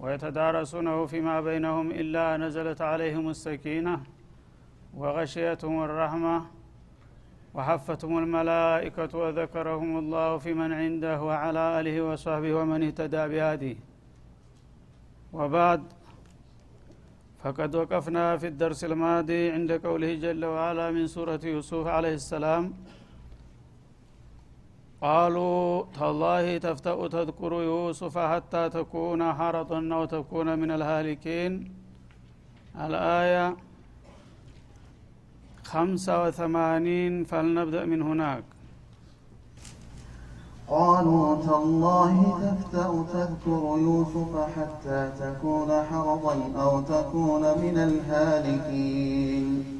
ويتدارسونه فيما بينهم إلا نزلت عليهم السكينة وغشيتهم الرحمة وحفتهم الملائكة وذكرهم الله في من عنده وعلى آله وصحبه ومن اهتدى بهذه. وبعد فقد وقفنا في الدرس الماضي عند قوله جل وعلا من سورة يوسف عليه السلام قالوا تالله تفتأ تذكر يوسف حتى تكون حرضا أو تكون من الهالكين. الآية خمسة وثمانين فلنبدأ من هناك. قالوا تالله تفتأ تذكر يوسف حتى تكون حرضا أو تكون من الهالكين.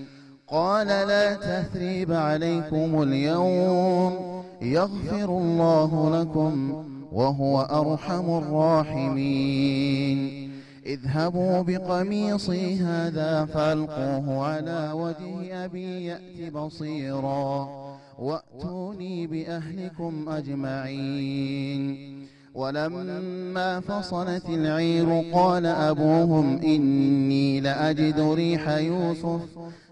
قال لا تثريب عليكم اليوم. يغفر الله لكم وهو أرحم الراحمين. اذهبوا بقميصي هذا فألقوه على وجه أبي يأت بصيراً. وأتوني بأهلكم أجمعين. ولما فصلت العير قال أبوهم إني لأجد ريح يوسف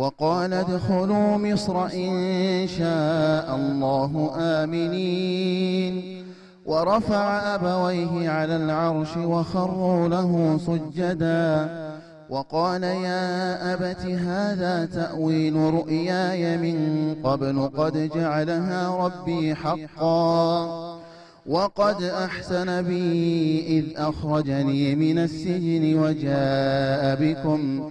وقال ادخلوا مصر إن شاء الله آمنين. ورفع أبويه على العرش وخروا له سجداً. وقال يا أبت هذا تأويل رؤياي من قبل قد جعلها ربي حقا. وقد أحسن بي إذ أخرجني من السجن وجاء بكم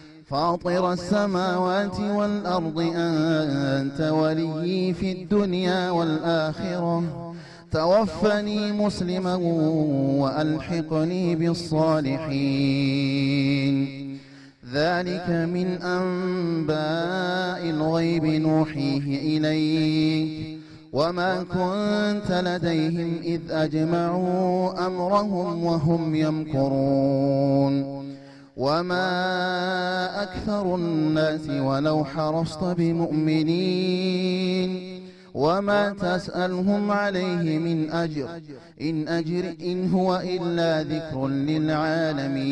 فاطر السماوات والأرض أنت ولي في الدنيا والآخرة. توفني مسلما وألحقني بالصالحين. ذلك من أنباء الغيب نوحيه إليك. وما كنت لديهم إذ أجمعوا أمرهم وهم يمكرون. وما أكثر الناس ولو حرصت بمؤمنين وما تسألهم عليه من أجر إن أجر إن هو إلا ذكر للعالمين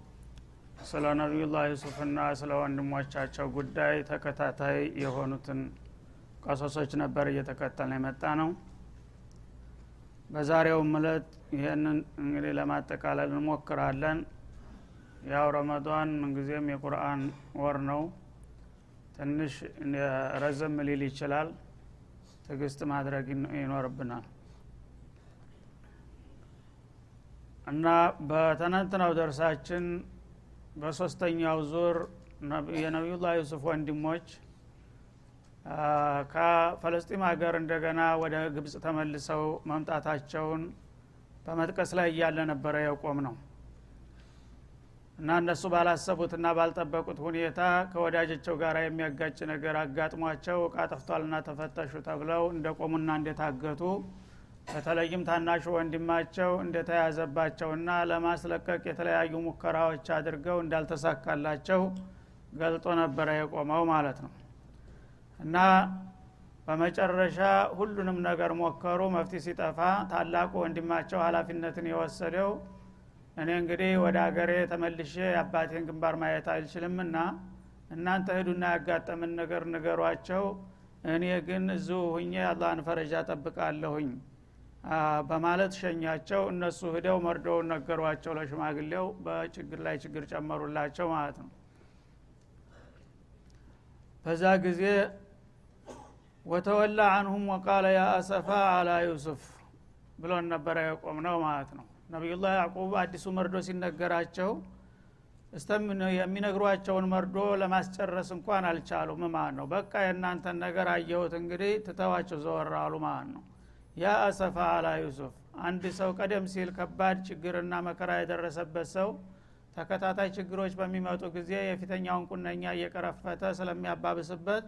ስለ ነቢዩላህ ዩሱፍና ስለ ወንድሞቻቸው ጉዳይ ተከታታይ የሆኑትን ቀሶሶች ነበር እየተከተልን የመጣ ነው በዛሬውም እለት ይህንን እንግዲህ ለማጠቃለል እንሞክራለን። ያው ረመዷን ምንጊዜም የቁርአን ወር ነው። ትንሽ ረዘም ሊል ይችላል። ትግስት ማድረግ ይኖርብናል። እና በተነትነው ደርሳችን በሶስተኛው ዙር የነቢዩላህ ዩሱፍ ወንድሞች ከፈለስጢም ሀገር እንደገና ወደ ግብፅ ተመልሰው መምጣታቸውን በመጥቀስ ላይ እያለ ነበረ የቆም ነው። እና እነሱ ባላሰቡትና ባልጠበቁት ሁኔታ ከወዳጃቸው ጋር የሚያጋጭ ነገር አጋጥሟቸው እቃ ጠፍቷልና ተፈተሹ ተብለው እንደቆሙና እንደታገቱ በተለይም ታናሹ ወንድማቸው እንደተያዘባቸውና ለማስለቀቅ የተለያዩ ሙከራዎች አድርገው እንዳልተሳካላቸው ገልጦ ነበረ የቆመው ማለት ነው። እና በመጨረሻ ሁሉንም ነገር ሞከሩ። መፍትሄ ሲጠፋ ታላቁ ወንድማቸው ሀላፊነትን የወሰደው እኔ እንግዲህ ወደ ሀገሬ ተመልሼ አባቴን ግንባር ማየት አልችልምና እናንተ ሂዱና ያጋጠምን ነገር ንገሯቸው። እኔ ግን እዚሁ ሁኜ አላህን ፈረጃ ጠብቃለሁኝ በማለት ሸኛቸው። እነሱ ሂደው መርዶውን ነገሯቸው ለሽማግሌው። በችግር ላይ ችግር ጨመሩላቸው ማለት ነው። በዛ ጊዜ ወተወላ አንሁም ወቃለ ያ አሰፋ አላ ዩሱፍ ብሎን ነበረ የቆም ነው ማለት ነው። ነቢዩላህ ያዕቁብ አዲሱ መርዶ ሲነገራቸው የሚነግሯቸውን መርዶ ለማስጨረስ እንኳን አልቻሉም ማለት ነው። በቃ የእናንተን ነገር አየሁት እንግዲህ ትተዋቸው ዘወር አሉ ማለት ነው ያ አሰፋ አላ ዩሱፍ አንድ ሰው ቀደም ሲል ከባድ ችግርና መከራ የደረሰበት ሰው ተከታታይ ችግሮች በሚመጡ ጊዜ የፊተኛውን ቁነኛ እየቀረፈተ ስለሚያባብስበት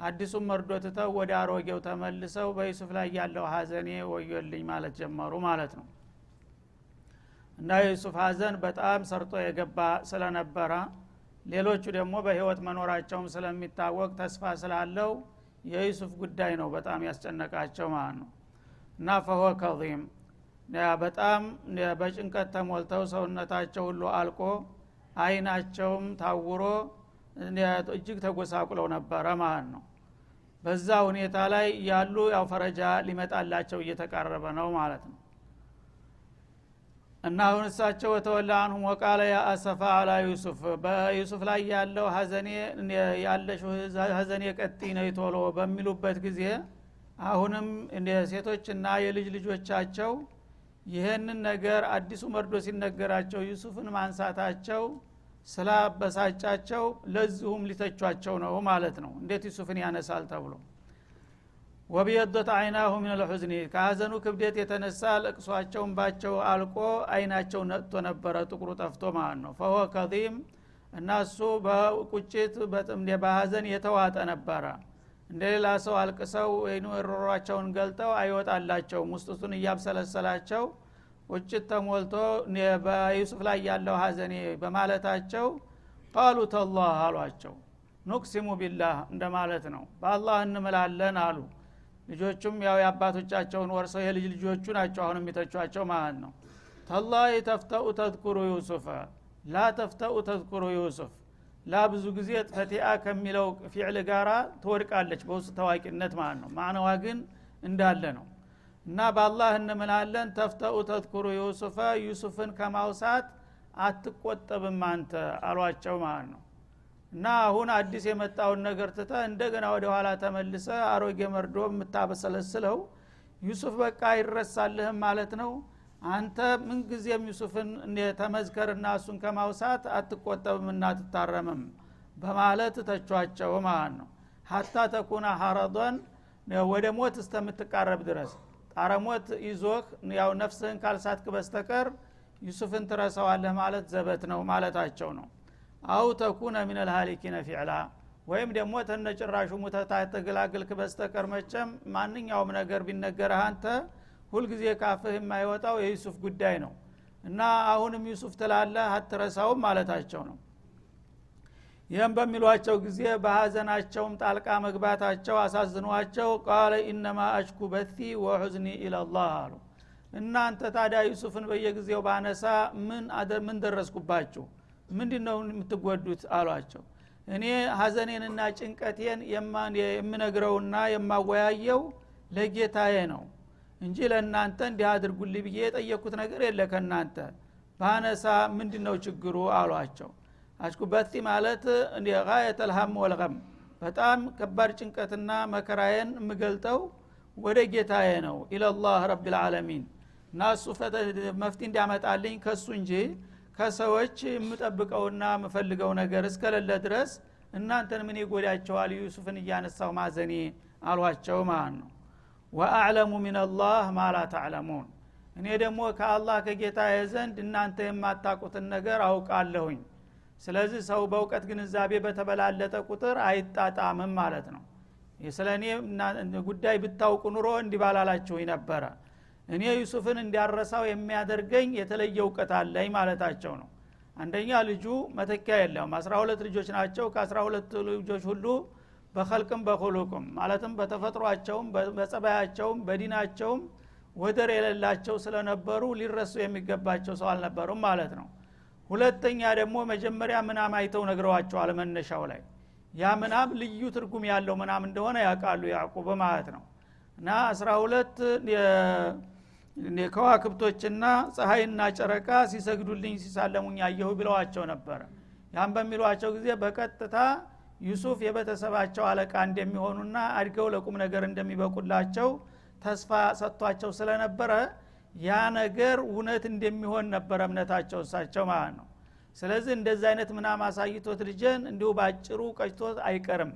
አዲሱን መርዶ ትተው ወደ አሮጌው ተመልሰው በዩሱፍ ላይ ያለው ሀዘኔ ወዮልኝ ማለት ጀመሩ ማለት ነው። እና የዩሱፍ ሀዘን በጣም ሰርጦ የገባ ስለነበረ ሌሎቹ ደግሞ በህይወት መኖራቸውም ስለሚታወቅ ተስፋ ስላለው የዩሱፍ ጉዳይ ነው በጣም ያስጨነቃቸው ማለት ነው እና ከዚም በጣም በጭንቀት ተሞልተው ሰውነታቸው ሁሉ አልቆ አይናቸውም ታውሮ እጅግ ተጎሳቁለው ነበረ ማለት ነው። በዛ ሁኔታ ላይ ያሉ ያው ፈረጃ ሊመጣላቸው እየተቃረበ ነው ማለት ነው። እና አሁን እሳቸው ወተወላ አንሁም ወቃለ ያ አላ ዩሱፍ። በዩሱፍ ላይ ያለው ሀዘኔ ያለሽ ሀዘኔ ቀጢ ነው ቶሎ በሚሉበት ጊዜ አሁንም ሴቶችና የልጅ ልጆቻቸው ይህንን ነገር አዲሱ መርዶ ሲነገራቸው ዩሱፍን ማንሳታቸው ስላበሳጫቸው ለዚሁም ሊተቿቸው ነው ማለት ነው። እንዴት ዩሱፍን ያነሳል ተብሎ? ወቢየዶት አይናሁ ምን ልሑዝኒ ከሀዘኑ ክብደት የተነሳ ለቅሷቸውን ባቸው አልቆ አይናቸው ነጥቶ ነበረ ጥቁሩ ጠፍቶ ማለት ነው። ፈሆ ከዚም እና እሱ በቁጭት በሀዘን የተዋጠ ነበረ እንደ ሌላ ሰው አልቅሰው ወይም ሮሯቸውን ገልጠው አይወጣላቸውም። ውስጡቱን እያብሰለሰላቸው ቁጭት ተሞልቶ በዩሱፍ ላይ ያለው ሀዘኔ በማለታቸው ቃሉ ተላህ አሏቸው። ኑቅሲሙ ቢላህ እንደማለት ነው። በአላህ እንምላለን አሉ። ልጆቹም ያው የአባቶቻቸውን ወርሰው የልጅ ልጆቹ ናቸው አሁን የሚተቿቸው ማለት ነው። ተላህ ተፍተኡ ተዝኩሩ ዩሱፈ ላ ተፍተኡ ተዝኩሩ ዩሱፍ ላ ብዙ ጊዜ ፈቲአ ከሚለው ፊዕል ጋራ ትወድቃለች በውስጥ ታዋቂነት ማለት ነው። ማዕነዋ ግን እንዳለ ነው። እና በአላህ እንምላለን ተፍተኡ ተዝኩሩ ዩሱፈ ዩሱፍን ከማውሳት አትቆጠብም አንተ አሏቸው ማለት ነው። እና አሁን አዲስ የመጣውን ነገር ትተ እንደገና ወደ ኋላ ተመልሰ አሮጌ መርዶ የምታበሰለስለው ዩሱፍ በቃ አይረሳልህም ማለት ነው አንተ ምንጊዜም ዩሱፍን ተመዝከርና እሱን ከማውሳት አትቆጠብም እና አትታረምም በማለት ተቿቸው ማለት ነው። ሀታ ተኩና ሀረዶን ወደ ሞት እስተምትቃረብ ድረስ ጣረ ሞት ይዞህ ያው ነፍስህን ካልሳትክ በስተቀር ዩሱፍን ትረሳዋለህ ማለት ዘበት ነው ማለታቸው ነው። አው ተኩነ ምን ልሃሊኪነ ፊዕላ ወይም ደግሞ ተነጭራሹ ሙተታ ተገላግልክ በስተቀር መቸም ማንኛውም ነገር ቢነገረህ አንተ ሁልጊዜ ካፍህ የማይወጣው የዩሱፍ ጉዳይ ነው። እና አሁንም ዩሱፍ ትላለህ አትረሳውም ማለታቸው ነው። ይህም በሚሏቸው ጊዜ በሀዘናቸውም ጣልቃ መግባታቸው አሳዝኗቸው ቃለ ኢነማ አሽኩ በቲ ወሑዝኒ ኢለላህ አሉ። እናንተ ታዲያ ዩሱፍን በየጊዜው ባነሳ ምን ደረስኩባችሁ? ምንድ ነው የምትጎዱት? አሏቸው። እኔ ሀዘኔንና ጭንቀቴን የምነግረውና የማወያየው ለጌታዬ ነው እንጂ ለእናንተ እንዲህ አድርጉልኝ ብዬ የጠየቅኩት ነገር የለ ከእናንተ። ባነሳ ምንድ ነው ችግሩ? አሏቸው። አሽኩበቲ ማለት ጋየተልሀም ወልገም በጣም ከባድ ጭንቀትና መከራዬን የምገልጠው ወደ ጌታዬ ነው። ኢለላህ ረቢልዓለሚን እና እሱ መፍቲ እንዲያመጣልኝ ከሱ እንጂ ከሰዎች የምጠብቀውና የምፈልገው ነገር እስከሌለ ድረስ እናንተን ምን ይጎዳቸዋል? ዩሱፍን እያነሳው ማዘኔ አሏቸው ማለት ነው ወአዕለሙ ሚንላህ ማላ ተዕለሙን። እኔ ደግሞ ከአላህ ከጌታ ዘንድ እናንተ የማታቁትን ነገር አውቃለሁኝ። ስለዚህ ሰው በእውቀት ግንዛቤ በተበላለጠ ቁጥር አይጣጣምም ማለት ነው። ስለ እኔ ጉዳይ ብታውቁ ኑሮ እንዲባላላችሁኝ ነበረ። እኔ ዩሱፍን እንዲያረሳው የሚያደርገኝ የተለየ እውቀት አለኝ ማለታቸው ነው። አንደኛ ልጁ መተኪያ የለም አስራ ሁለት ልጆች ናቸው። ከአስራ ሁለት ልጆች ሁሉ በኸልቅም በሁሉቅም ማለትም በተፈጥሯቸውም በጸባያቸውም በዲናቸውም ወደር የሌላቸው ስለነበሩ ሊረሱ የሚገባቸው ሰው አልነበሩም ማለት ነው። ሁለተኛ ደግሞ መጀመሪያ ምናም አይተው ነግረዋቸዋል መነሻው ላይ። ያ ምናም ልዩ ትርጉም ያለው ምናም እንደሆነ ያውቃሉ ያዕቁብ ማለት ነው። እና አስራ ሁለት ከዋክብቶችና ፀሐይና ጨረቃ ሲሰግዱልኝ ሲሳለሙኝ አየሁ ብለዋቸው ነበረ ያም በሚሏቸው ጊዜ በቀጥታ ዩሱፍ የቤተሰባቸው አለቃ እንደሚሆኑና አድገው ለቁም ነገር እንደሚበቁላቸው ተስፋ ሰጥቷቸው ስለነበረ ያ ነገር እውነት እንደሚሆን ነበረ እምነታቸው እሳቸው ማለት ነው። ስለዚህ እንደዚህ አይነት ምናም አሳይቶት ልጅን እንዲሁ ባጭሩ ቀጭቶት አይቀርም።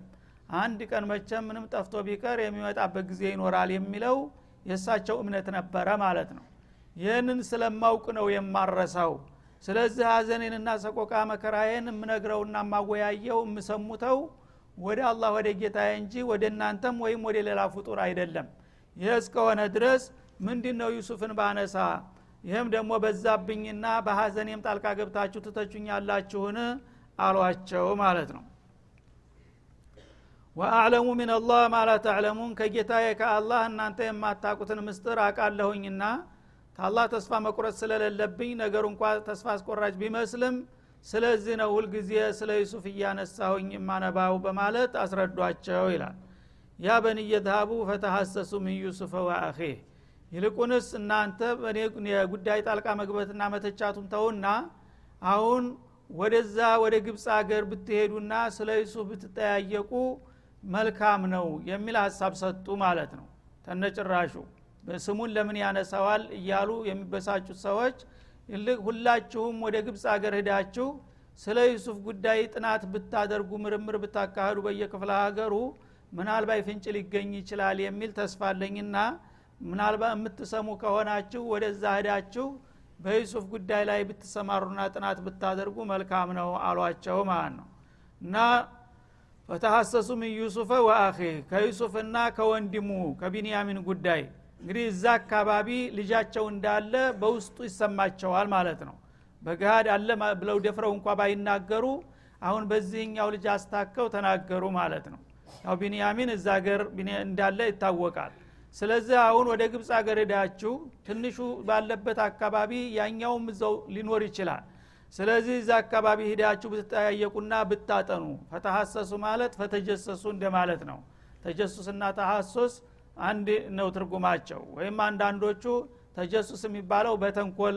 አንድ ቀን መቼም ምንም ጠፍቶ ቢቀር የሚመጣበት ጊዜ ይኖራል የሚለው የእሳቸው እምነት ነበረ ማለት ነው። ይህንን ስለማውቅ ነው የማረሳው ስለዚህ ሀዘኔንና ሰቆቃ መከራዬን የምነግረውና የማወያየው የምሰሙተው ወደ አላህ ወደ ጌታዬ እንጂ ወደ እናንተም ወይም ወደ ሌላ ፍጡር አይደለም። ይህ እስከሆነ ድረስ ምንድ ነው ዩሱፍን ባነሳ? ይህም ደግሞ በዛብኝና በሀዘኔም ጣልቃ ገብታችሁ ትተቹኛላችሁን? አሏቸው ማለት ነው። ወአዕለሙ ምን አላህ ማላ ተዕለሙን ከጌታዬ ከአላህ እናንተ የማታቁትን ምስጥር አቃለሁኝና ታላህ ተስፋ መቁረጥ ስለሌለብኝ ነገሩ እንኳ ተስፋ አስቆራጭ ቢመስልም ስለዚህ ነው ሁልጊዜ ስለ ዩሱፍ እያነሳሁኝ የማነባው በማለት አስረዷቸው ይላል። ያ በንየ ዝሃቡ ፈተሐሰሱ ምን ዩሱፈ ወአኺህ ይልቁንስ እናንተ በእኔ ጉዳይ ጣልቃ መግበትና መተቻቱን ተውና አሁን ወደዛ ወደ ግብፅ አገር ብትሄዱና ስለ ዩሱፍ ብትጠያየቁ መልካም ነው የሚል ሀሳብ ሰጡ ማለት ነው። ተነጭራሹ ስሙን ለምን ያነሳዋል እያሉ የሚበሳጩት ሰዎች ሁላችሁም ወደ ግብፅ አገር ሂዳችሁ ስለ ዩሱፍ ጉዳይ ጥናት ብታደርጉ ምርምር ብታካሄዱ በየክፍለ ሀገሩ ምናልባት ፍንጭ ሊገኝ ይችላል የሚል ተስፋ አለኝና ምናልባት የምትሰሙ ከሆናችሁ ወደዛ ሂዳችሁ በዩሱፍ ጉዳይ ላይ ብትሰማሩና ጥናት ብታደርጉ መልካም ነው አሏቸው ማለት ነው። እና ፈተሐሰሱ ምን ዩሱፈ ወአኺ ከዩሱፍና ከወንድሙ ከቢንያሚን ጉዳይ እንግዲህ እዛ አካባቢ ልጃቸው እንዳለ በውስጡ ይሰማቸዋል ማለት ነው። በገሃድ አለ ብለው ደፍረው እንኳ ባይናገሩ አሁን በዚህኛው ልጅ አስታከው ተናገሩ ማለት ነው። ያው ቢንያሚን እዛ ገር እንዳለ ይታወቃል። ስለዚህ አሁን ወደ ግብፅ አገር ሄዳችሁ ትንሹ ባለበት አካባቢ ያኛውም እዛው ሊኖር ይችላል። ስለዚህ እዛ አካባቢ ሂዳችሁ ብትጠያየቁና ብታጠኑ ፈተሐሰሱ ማለት ፈተጀሰሱ እንደማለት ነው። ተጀሱስና ተሐሶስ አንድ ነው ትርጉማቸው። ወይም አንዳንዶቹ ተጀሱስ የሚባለው በተንኮል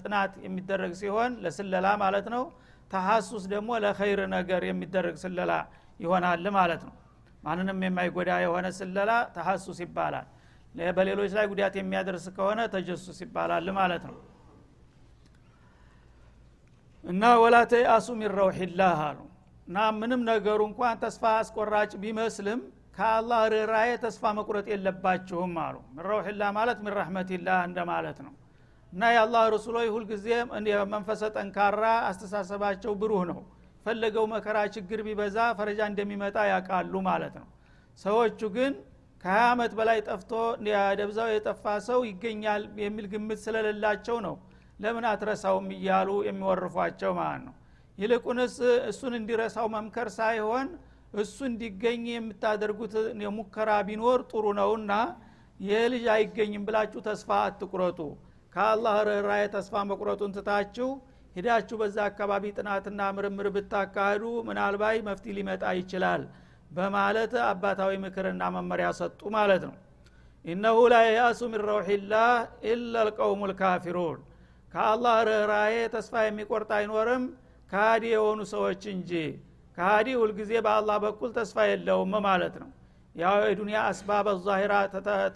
ጥናት የሚደረግ ሲሆን ለስለላ ማለት ነው። ተሐሱስ ደግሞ ለኸይር ነገር የሚደረግ ስለላ ይሆናል ማለት ነው። ማንንም የማይጎዳ የሆነ ስለላ ተሐሱስ ይባላል። በሌሎች ላይ ጉዳት የሚያደርስ ከሆነ ተጀሱስ ይባላል ማለት ነው። እና ወላ ተይአሱ ሚን አሉ። እና ምንም ነገሩ እንኳን ተስፋ አስቆራጭ ቢመስልም ከአላህ ርኅራዬ ተስፋ መቁረጥ የለባችሁም አሉ። ምን ረውሒላ ማለት ምን ረሕመቲላህ እንደማለት ነው። እና የአላህ ረሱሎች ሁልጊዜ መንፈሰ ጠንካራ አስተሳሰባቸው ብሩህ ነው። ፈለገው መከራ ችግር ቢበዛ ፈረጃ እንደሚመጣ ያውቃሉ ማለት ነው። ሰዎቹ ግን ከሀያ ዓመት በላይ ጠፍቶ ደብዛው የጠፋ ሰው ይገኛል የሚል ግምት ስለሌላቸው ነው። ለምን አትረሳውም እያሉ የሚወርፏቸው ማለት ነው። ይልቁንስ እሱን እንዲረሳው መምከር ሳይሆን እሱ እንዲገኝ የምታደርጉት የሙከራ ቢኖር ጥሩ ነውና ይህ ልጅ አይገኝም ብላችሁ ተስፋ አትቁረጡ። ከአላህ ርኅራዬ ተስፋ መቁረጡን ትታችሁ ሂዳችሁ በዛ አካባቢ ጥናትና ምርምር ብታካሂዱ ምናልባት መፍትሄ ሊመጣ ይችላል በማለት አባታዊ ምክርና መመሪያ ሰጡ ማለት ነው። ኢነሁ ላ የያሱ ሚን ረውሒላህ ኢላ ልቀውሙ ልካፊሩን ከአላህ ርኅራዬ ተስፋ የሚቆርጥ አይኖርም ከሃዲ የሆኑ ሰዎች እንጂ ከሃዲ ሁልጊዜ በአላህ በኩል ተስፋ የለውም ማለት ነው። ያው የዱኒያ አስባብ ዛሂራ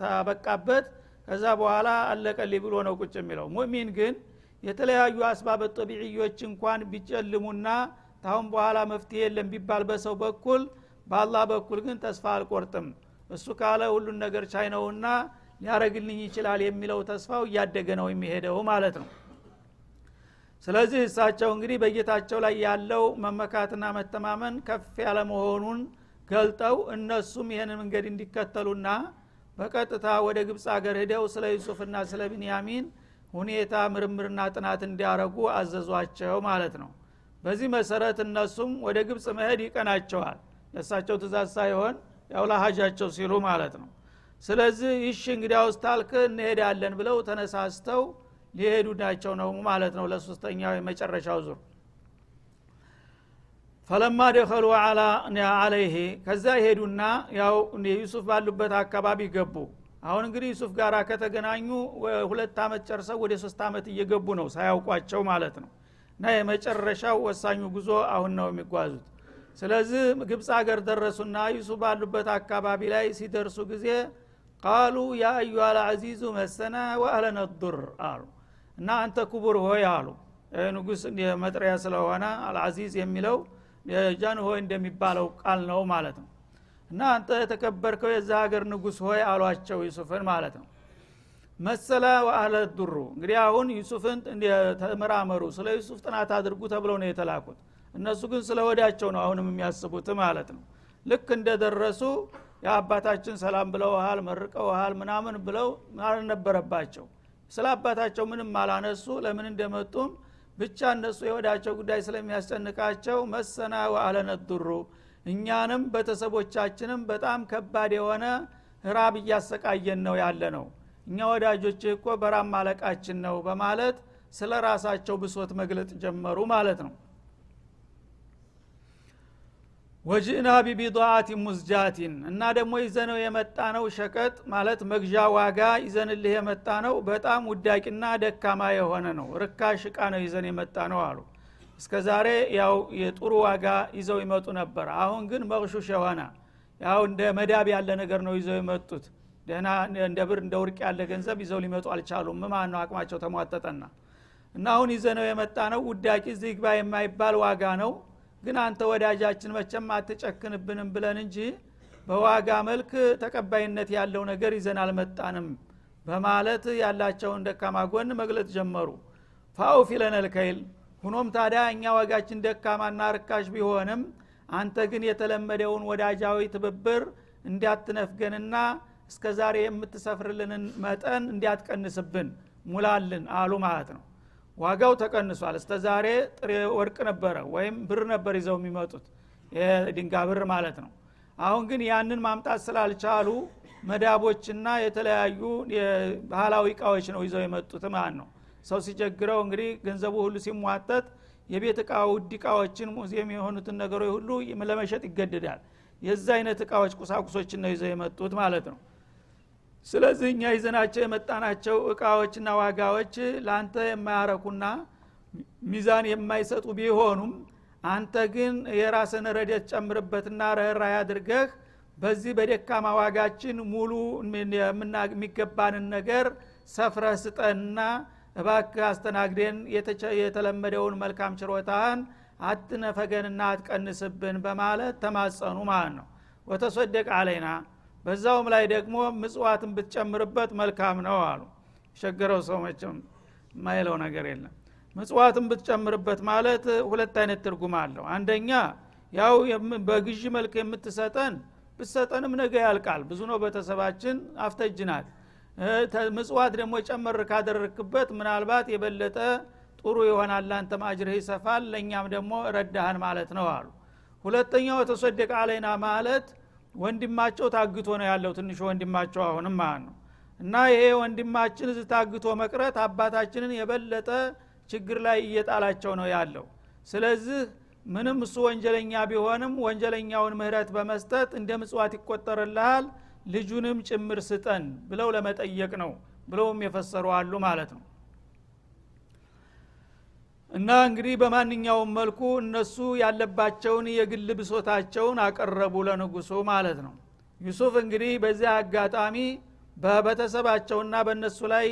ተበቃበት ከዛ በኋላ አለቀልኝ ብሎ ነው ቁጭ የሚለው። ሙእሚን ግን የተለያዩ አስባብ ጠቢዕዮች እንኳን ቢጨልሙና ታሁን በኋላ መፍትሄ የለም ቢባል በሰው በኩል በአላህ በኩል ግን ተስፋ አልቆርጥም። እሱ ካለ ሁሉን ነገር ቻይ ነውና ሊያረግልኝ ይችላል የሚለው ተስፋው እያደገ ነው የሚሄደው ማለት ነው ስለዚህ እሳቸው እንግዲህ በጌታቸው ላይ ያለው መመካትና መተማመን ከፍ ያለ መሆኑን ገልጠው እነሱም ይህን መንገድ እንዲከተሉና በቀጥታ ወደ ግብፅ አገር ሂደው ስለ ዩሱፍና ስለ ቢንያሚን ሁኔታ ምርምርና ጥናት እንዲያረጉ አዘዟቸው ማለት ነው። በዚህ መሰረት እነሱም ወደ ግብፅ መሄድ ይቀናቸዋል። ለእሳቸው ትእዛዝ ሳይሆን ያው ሲሉ ማለት ነው። ስለዚህ ይሽ እንግዲያ ውስጥ ታልክ እንሄዳለን ብለው ተነሳስተው ሊሄዱ ናቸው ነው ማለት ነው ለሶስተኛው የመጨረሻው ዙር። ፈለማ ደኸሉ አለይህ ከዛ ይሄዱና ያው ዩሱፍ ባሉበት አካባቢ ገቡ። አሁን እንግዲህ ዩሱፍ ጋር ከተገናኙ ሁለት አመት ጨርሰው ወደ ሶስት አመት እየገቡ ነው ሳያውቋቸው ማለት ነው። እና የመጨረሻው ወሳኙ ጉዞ አሁን ነው የሚጓዙት። ስለዚህ ግብፅ ሀገር ደረሱና ዩሱፍ ባሉበት አካባቢ ላይ ሲደርሱ ጊዜ ቃሉ ያ አዩሃ ልአዚዙ መሰና ወአለነ ዱር አሉ እና አንተ ክቡር ሆይ አሉ። ንጉስ መጥሪያ ስለሆነ አልአዚዝ የሚለው ጃንሆይ እንደሚባለው ቃል ነው ማለት ነው። እና አንተ የተከበርከው የዛ ሀገር ንጉስ ሆይ አሏቸው ዩሱፍን ማለት ነው። መሰለ ወአህለ ዱሩ እንግዲህ አሁን ዩሱፍን ተመራመሩ ስለ ዩሱፍ ጥናት አድርጉ ተብለው ነው የተላኩት። እነሱ ግን ስለ ወዳቸው ነው አሁንም የሚያስቡት ማለት ነው። ልክ እንደደረሱ የአባታችን ሰላም ብለውሃል መርቀውሃል ምናምን ብለው አልነበረባቸው ስለ አባታቸው ምንም አላነሱ። ለምን እንደመጡም ብቻ እነሱ የወዳቸው ጉዳይ ስለሚያስጨንቃቸው መሰና ወአለነ ዱሩ እኛንም ቤተሰቦቻችንም በጣም ከባድ የሆነ ራብ እያሰቃየን ነው ያለ ነው እኛ ወዳጆች እኮ በራብ ማለቃችን ነው በማለት ስለ ራሳቸው ብሶት መግለጥ ጀመሩ ማለት ነው ወጅእና ቢቢضዓት ሙዝጃቲን እና ደግሞ ይዘነው የመጣ ነው ሸቀጥ ማለት መግዣ ዋጋ ይዘንልህ የመጣ ነው በጣም ውዳቂና ደካማ የሆነ ነው። ርካሽ እቃ ነው ይዘን የመጣ ነው አሉ። እስከ ዛሬ ያው የጥሩ ዋጋ ይዘው ይመጡ ነበር። አሁን ግን መቅሹሽ የሆነ ያው እንደ መዳብ ያለ ነገር ነው ይዘው የመጡት። ደህና እንደ ብር እንደ ውርቅ ያለ ገንዘብ ይዘው ሊመጡ አልቻሉም። ማን ነው አቅማቸው ተሟጠጠና እና አሁን ይዘነው የመጣ ነው ውዳቂ ዚግባ የማይባል ዋጋ ነው ግን አንተ ወዳጃችን መቸም አትጨክንብንም ብለን እንጂ በዋጋ መልክ ተቀባይነት ያለው ነገር ይዘን አልመጣንም በማለት ያላቸውን ደካማ ጎን መግለጥ ጀመሩ። ፋው ፊለነልከይል ሁኖም ታዲያ እኛ ዋጋችን ደካማና ርካሽ ቢሆንም አንተ ግን የተለመደውን ወዳጃዊ ትብብር እንዲያትነፍገንና እስከ ዛሬ የምትሰፍርልንን መጠን እንዲያትቀንስብን ሙላልን አሉ ማለት ነው ዋጋው ተቀንሷል። እስተ ዛሬ ጥሬ ወርቅ ነበረ ወይም ብር ነበር ይዘው የሚመጡት። የድንጋ ብር ማለት ነው። አሁን ግን ያንን ማምጣት ስላልቻሉ መዳቦችና የተለያዩ ባህላዊ እቃዎች ነው ይዘው የመጡት ማለት ነው። ሰው ሲቸግረው እንግዲህ ገንዘቡ ሁሉ ሲሟጠጥ የቤት እቃ ውድ እቃዎችን ሙዚየም የሆኑትን ነገሮች ሁሉ ለመሸጥ ይገደዳል። የዛ አይነት እቃዎች ቁሳቁሶችን ነው ይዘው የመጡት ማለት ነው ስለዚህ እኛ ይዘናቸው የመጣናቸው እቃዎችና ዋጋዎች ለአንተ የማያረኩና ሚዛን የማይሰጡ ቢሆኑም አንተ ግን የራስን ረዴት ጨምርበትና ረህራ አድርገህ በዚህ በደካማ ዋጋችን ሙሉ የሚገባንን ነገር ሰፍረህ ስጠንና እባክህ አስተናግደን የተለመደውን መልካም ችሮታህን አትነፈገንና አትቀንስብን በማለት ተማጸኑ ማለት ነው። ወተሰደቅ አለይና በዛውም ላይ ደግሞ ምጽዋትን ብትጨምርበት መልካም ነው አሉ። ሸገረው ሰው መቼም ማይለው ነገር የለም። ምጽዋትን ብትጨምርበት ማለት ሁለት አይነት ትርጉም አለው። አንደኛ ያው በግዢ መልክ የምትሰጠን ብሰጠንም ነገ ያልቃል። ብዙ ነው ቤተሰባችን አፍተጅናል ምጽዋት ደግሞ ጨመር ካደረክበት ምናልባት የበለጠ ጥሩ ይሆናል ለአንተም አጅርህ ይሰፋል ለእኛም ደግሞ ረዳህን ማለት ነው አሉ። ሁለተኛው ተሰደቅ አለይና ማለት ወንድማቸው ታግቶ ነው ያለው። ትንሹ ወንድማቸው አሁንም ማለት ነው። እና ይሄ ወንድማችን ታግቶ መቅረት አባታችንን የበለጠ ችግር ላይ እየጣላቸው ነው ያለው። ስለዚህ ምንም እሱ ወንጀለኛ ቢሆንም ወንጀለኛውን ምህረት በመስጠት እንደ ምጽዋት ይቆጠርልሃል ልጁንም ጭምር ስጠን ብለው ለመጠየቅ ነው ብለውም የፈሰሩ አሉ ማለት ነው እና እንግዲህ በማንኛውም መልኩ እነሱ ያለባቸውን የግል ብሶታቸውን አቀረቡ ለንጉሱ ማለት ነው። ዩሱፍ እንግዲህ በዚያ አጋጣሚ በቤተሰባቸውና በእነሱ ላይ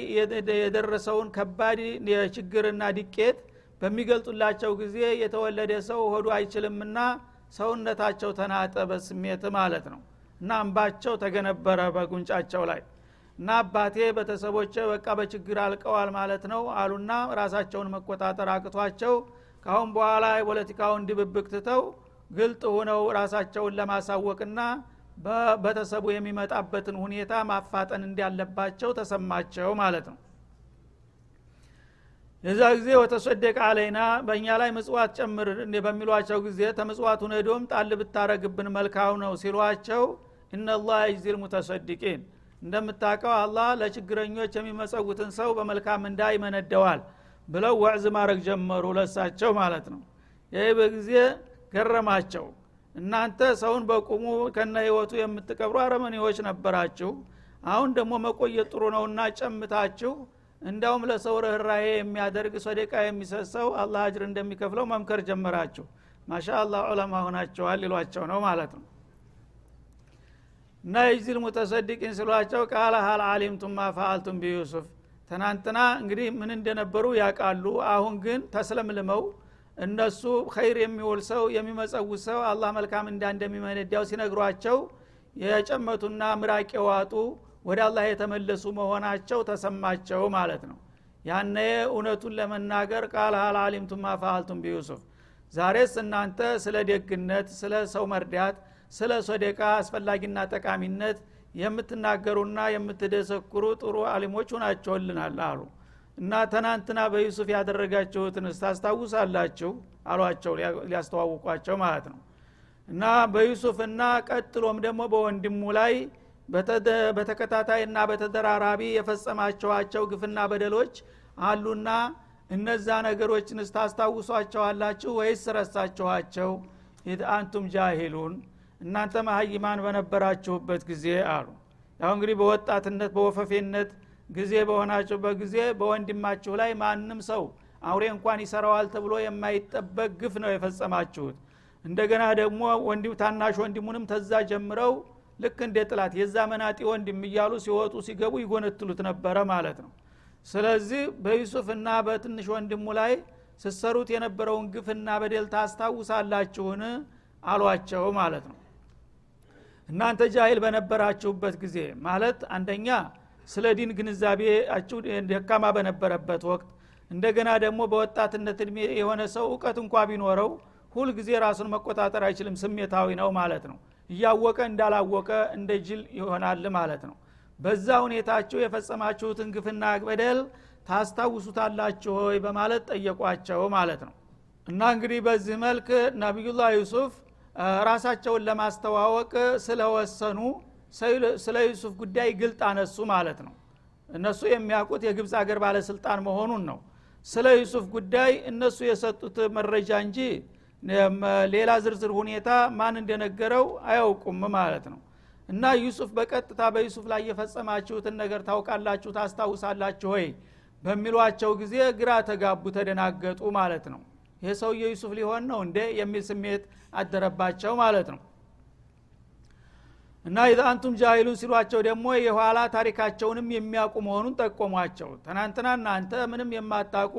የደረሰውን ከባድ የችግርና ድቄት በሚገልጡላቸው ጊዜ የተወለደ ሰው ሆዱ አይችልምና ሰውነታቸው ተናጠ በስሜት ማለት ነው። እና እንባቸው ተገነበረ በጉንጫቸው ላይ እና አባቴ ቤተሰቦቼ በቃ በችግር አልቀዋል ማለት ነው አሉና ራሳቸውን መቆጣጠር አቅቷቸው ካሁን በኋላ የፖለቲካውን ድብብቅ ትተው ግልጥ ሆነው ራሳቸውን ለማሳወቅና በቤተሰቡ የሚመጣበትን ሁኔታ ማፋጠን እንዳለባቸው ተሰማቸው ማለት ነው። የዛ ጊዜ ወተሰደቅ አለይና በእኛ ላይ ምጽዋት ጨምር በሚሏቸው ጊዜ ተምጽዋቱን ሄዶም ጣል ብታረግብን መልካው ነው ሲሏቸው እነላህ ይጅዚል ሙተሰዲቂን እንደምታውቀው አላህ ለችግረኞች የሚመጸውትን ሰው በመልካም እንዳ ይመነደዋል ብለው ወዕዝ ማድረግ ጀመሩ ለሳቸው ማለት ነው። ይህ በጊዜ ገረማቸው። እናንተ ሰውን በቁሙ ከነ ህይወቱ የምትቀብሩ አረመኔዎች ነበራችሁ። አሁን ደግሞ መቆየት ጥሩ ነውና ጨምታችሁ እንዳውም ለሰው ርኅራሄ የሚያደርግ ሰደቃ የሚሰሰው አላህ አጅር እንደሚከፍለው መምከር ጀመራችሁ። ማሻ አላህ ዑለማ ሆናቸዋል ይሏቸው ነው ማለት ነው እና የጅዚል ሙተሰዲቂን ስሏቸው ቃለ ሀል አሊምቱም ማ ፈአልቱም ቢዩሱፍ ትናንትና እንግዲህ ምን እንደነበሩ ያውቃሉ። አሁን ግን ተስለምልመው እነሱ ኸይር የሚውል ሰው የሚመጸውት ሰው አላህ መልካም እንዳ እንደሚመነዳው ሲነግሯቸው የጨመቱና ምራቅ የዋጡ ወደ አላህ የተመለሱ መሆናቸው ተሰማቸው ማለት ነው። ያነ እውነቱን ለመናገር ቃል ሀል አሊምቱም ማፋአልቱም ቢዩሱፍ ዛሬስ እናንተ ስለ ደግነት ስለ ሰው መርዳት ስለ ሶደቃ አስፈላጊና ጠቃሚነት የምትናገሩና የምትደሰኩሩ ጥሩ አሊሞች ሁናቸውልናል አሉ። እና ትናንትና በዩሱፍ ያደረጋችሁትን ታስታውሳላችሁ? አሏቸው ሊያስተዋውቋቸው ማለት ነው። እና በዩሱፍና ቀጥሎም ደግሞ በወንድሙ ላይ በተከታታይና በተደራራቢ የፈጸማቸዋቸው ግፍና በደሎች አሉና እነዛ ነገሮችን ስታስታውሷቸዋላችሁ ወይስ ረሳችኋቸው? አንቱም ጃሂሉን እናንተ መሀይማን በነበራችሁበት ጊዜ አሉ። ያው እንግዲህ በወጣትነት በወፈፌነት ጊዜ በሆናችሁበት ጊዜ በወንድማችሁ ላይ ማንም ሰው አውሬ እንኳን ይሰራዋል ተብሎ የማይጠበቅ ግፍ ነው የፈጸማችሁት። እንደገና ደግሞ ወንድም ታናሽ ወንድሙንም ተዛ ጀምረው ልክ እንደ ጥላት የዛ መናጢ ወንድም እያሉ ሲወጡ ሲገቡ ይጎነትሉት ነበረ ማለት ነው። ስለዚህ በዩሱፍና በትንሽ ወንድሙ ላይ ስሰሩት የነበረውን ግፍና በደል ታስታውሳላችሁን? አሏቸው ማለት ነው እናንተ ጃይል በነበራችሁበት ጊዜ ማለት አንደኛ ስለ ዲን ግንዛቤያችሁ ደካማ በነበረበት ወቅት እንደገና ደግሞ በወጣትነት እድሜ የሆነ ሰው እውቀት እንኳ ቢኖረው ሁል ጊዜ ራሱን መቆጣጠር አይችልም ስሜታዊ ነው ማለት ነው። እያወቀ እንዳላወቀ እንደ ጅል ይሆናል ማለት ነው። በዛ ሁኔታችሁ የፈጸማችሁትን ግፍና በደል ታስታውሱታላችሁ ሆይ በማለት ጠየቋቸው ማለት ነው። እና እንግዲህ በዚህ መልክ ነቢዩላህ ዩሱፍ ራሳቸውን ለማስተዋወቅ ስለወሰኑ ስለ ዩሱፍ ጉዳይ ግልጥ አነሱ ማለት ነው። እነሱ የሚያውቁት የግብፅ አገር ባለስልጣን መሆኑን ነው። ስለ ዩሱፍ ጉዳይ እነሱ የሰጡት መረጃ እንጂ ሌላ ዝርዝር ሁኔታ ማን እንደነገረው አያውቁም ማለት ነው። እና ዩሱፍ በቀጥታ በዩሱፍ ላይ የፈጸማችሁትን ነገር ታውቃላችሁ ታስታውሳላችሁ ወይ በሚሏቸው ጊዜ ግራ ተጋቡ ተደናገጡ ማለት ነው ይህ ሰውየ ዩሱፍ ሊሆን ነው እንደ የሚል ስሜት አደረባቸው ማለት ነው። እና ኢዛ አንቱም ጃሂሉን ሲሏቸው ደግሞ የኋላ ታሪካቸውንም የሚያውቁ መሆኑን ጠቆሟቸው። ትናንትና እናንተ ምንም የማታቁ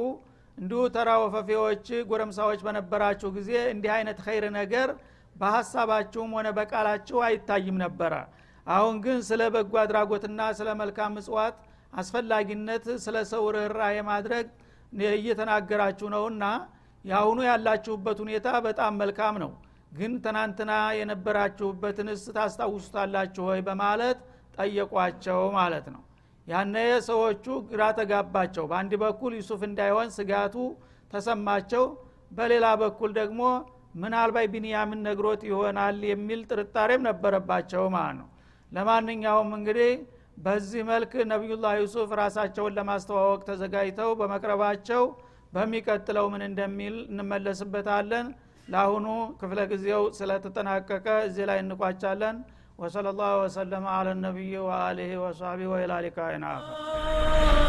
እንዲሁ ተራ ወፈፌዎች ጎረምሳዎች በነበራችሁ ጊዜ እንዲህ አይነት ኸይር ነገር በሀሳባችሁም ሆነ በቃላችሁ አይታይም ነበረ። አሁን ግን ስለ በጎ አድራጎትና ስለ መልካም ምጽዋት አስፈላጊነት ስለ ሰው ርኅራ የማድረግ እየተናገራችሁ ነውና የአሁኑ ያላችሁበት ሁኔታ በጣም መልካም ነው። ግን ትናንትና የነበራችሁበትንስ ታስታውሱታላችሁ ወይ? በማለት ጠየቋቸው ማለት ነው። ያነ ሰዎቹ ግራ ተጋባቸው። በአንድ በኩል ዩሱፍ እንዳይሆን ስጋቱ ተሰማቸው። በሌላ በኩል ደግሞ ምናልባት ቢንያምን ነግሮት ይሆናል የሚል ጥርጣሬም ነበረባቸው ማለት ነው። ለማንኛውም እንግዲህ በዚህ መልክ ነቢዩላህ ዩሱፍ ራሳቸውን ለማስተዋወቅ ተዘጋጅተው በመቅረባቸው በሚቀጥለው ምን እንደሚል እንመለስበታለን። ለአሁኑ ክፍለ ጊዜው ስለተጠናቀቀ እዚህ ላይ እንቋጫለን። ወሰለ ላሁ ወሰለማ አለ ነቢይ ወአሊህ ወሳቢ ወኢላ ሊቃኢን አኸር